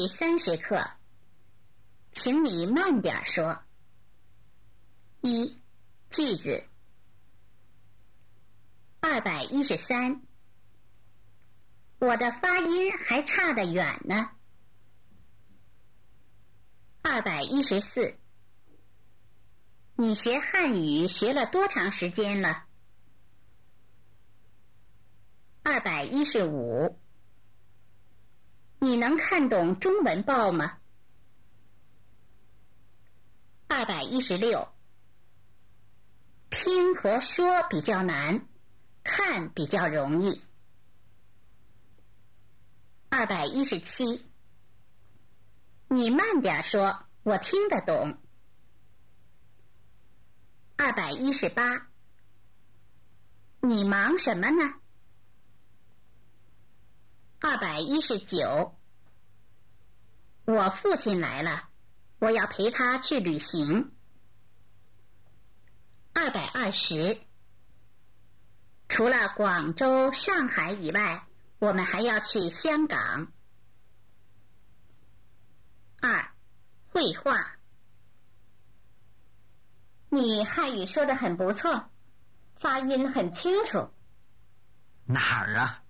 第三十课，请你慢点说。一句子，二百一十三，我的发音还差得远呢。二百一十四，你学汉语学了多长时间了？二百一十五。你能看懂中文报吗？二百一十六，听和说比较难，看比较容易。二百一十七，你慢点说，我听得懂。二百一十八，你忙什么呢？二百一十九，我父亲来了，我要陪他去旅行。二百二十，除了广州、上海以外，我们还要去香港。二，绘画，你汉语说的很不错，发音很清楚。哪儿啊？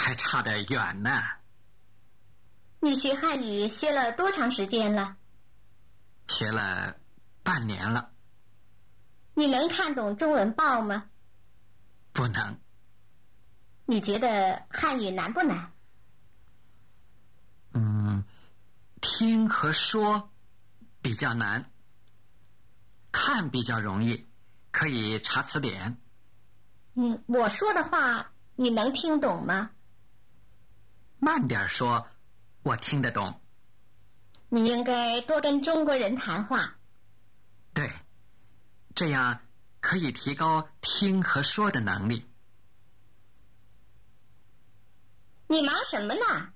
还差得远呢。你学汉语学了多长时间了？学了半年了。你能看懂中文报吗？不能。你觉得汉语难不难？嗯，听和说比较难，看比较容易，可以查词典。嗯，我说的话你能听懂吗？慢点说，我听得懂。你应该多跟中国人谈话。对，这样可以提高听和说的能力。你忙什么呢？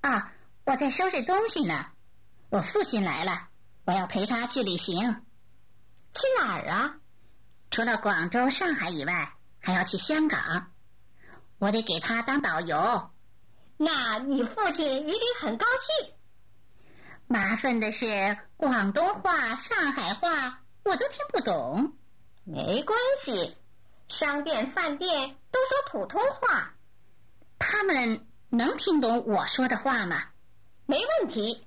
啊，我在收拾东西呢。我父亲来了，我要陪他去旅行。去哪儿啊？除了广州、上海以外，还要去香港。我得给他当导游。那你父亲一定很高兴。麻烦的是，广东话、上海话我都听不懂。没关系，商店、饭店都说普通话，他们能听懂我说的话吗？没问题，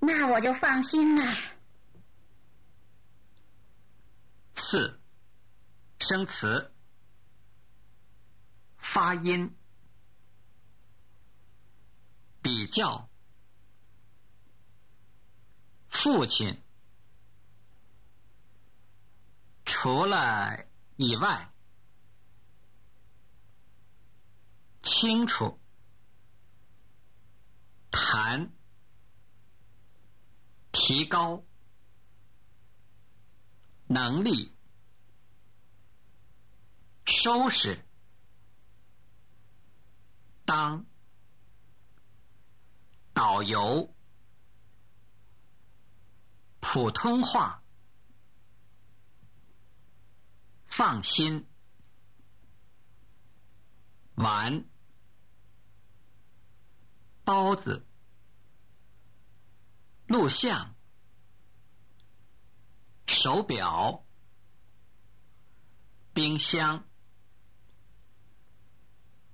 那我就放心了。四，生词，发音。叫，父亲，除了以外，清楚，谈，提高，能力，收拾，当。导游，普通话，放心，玩，包子，录像，手表，冰箱，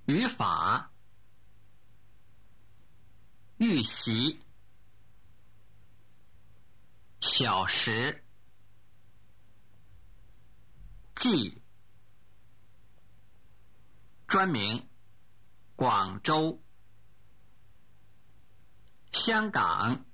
语法。预习，小时，记，专名，广州，香港。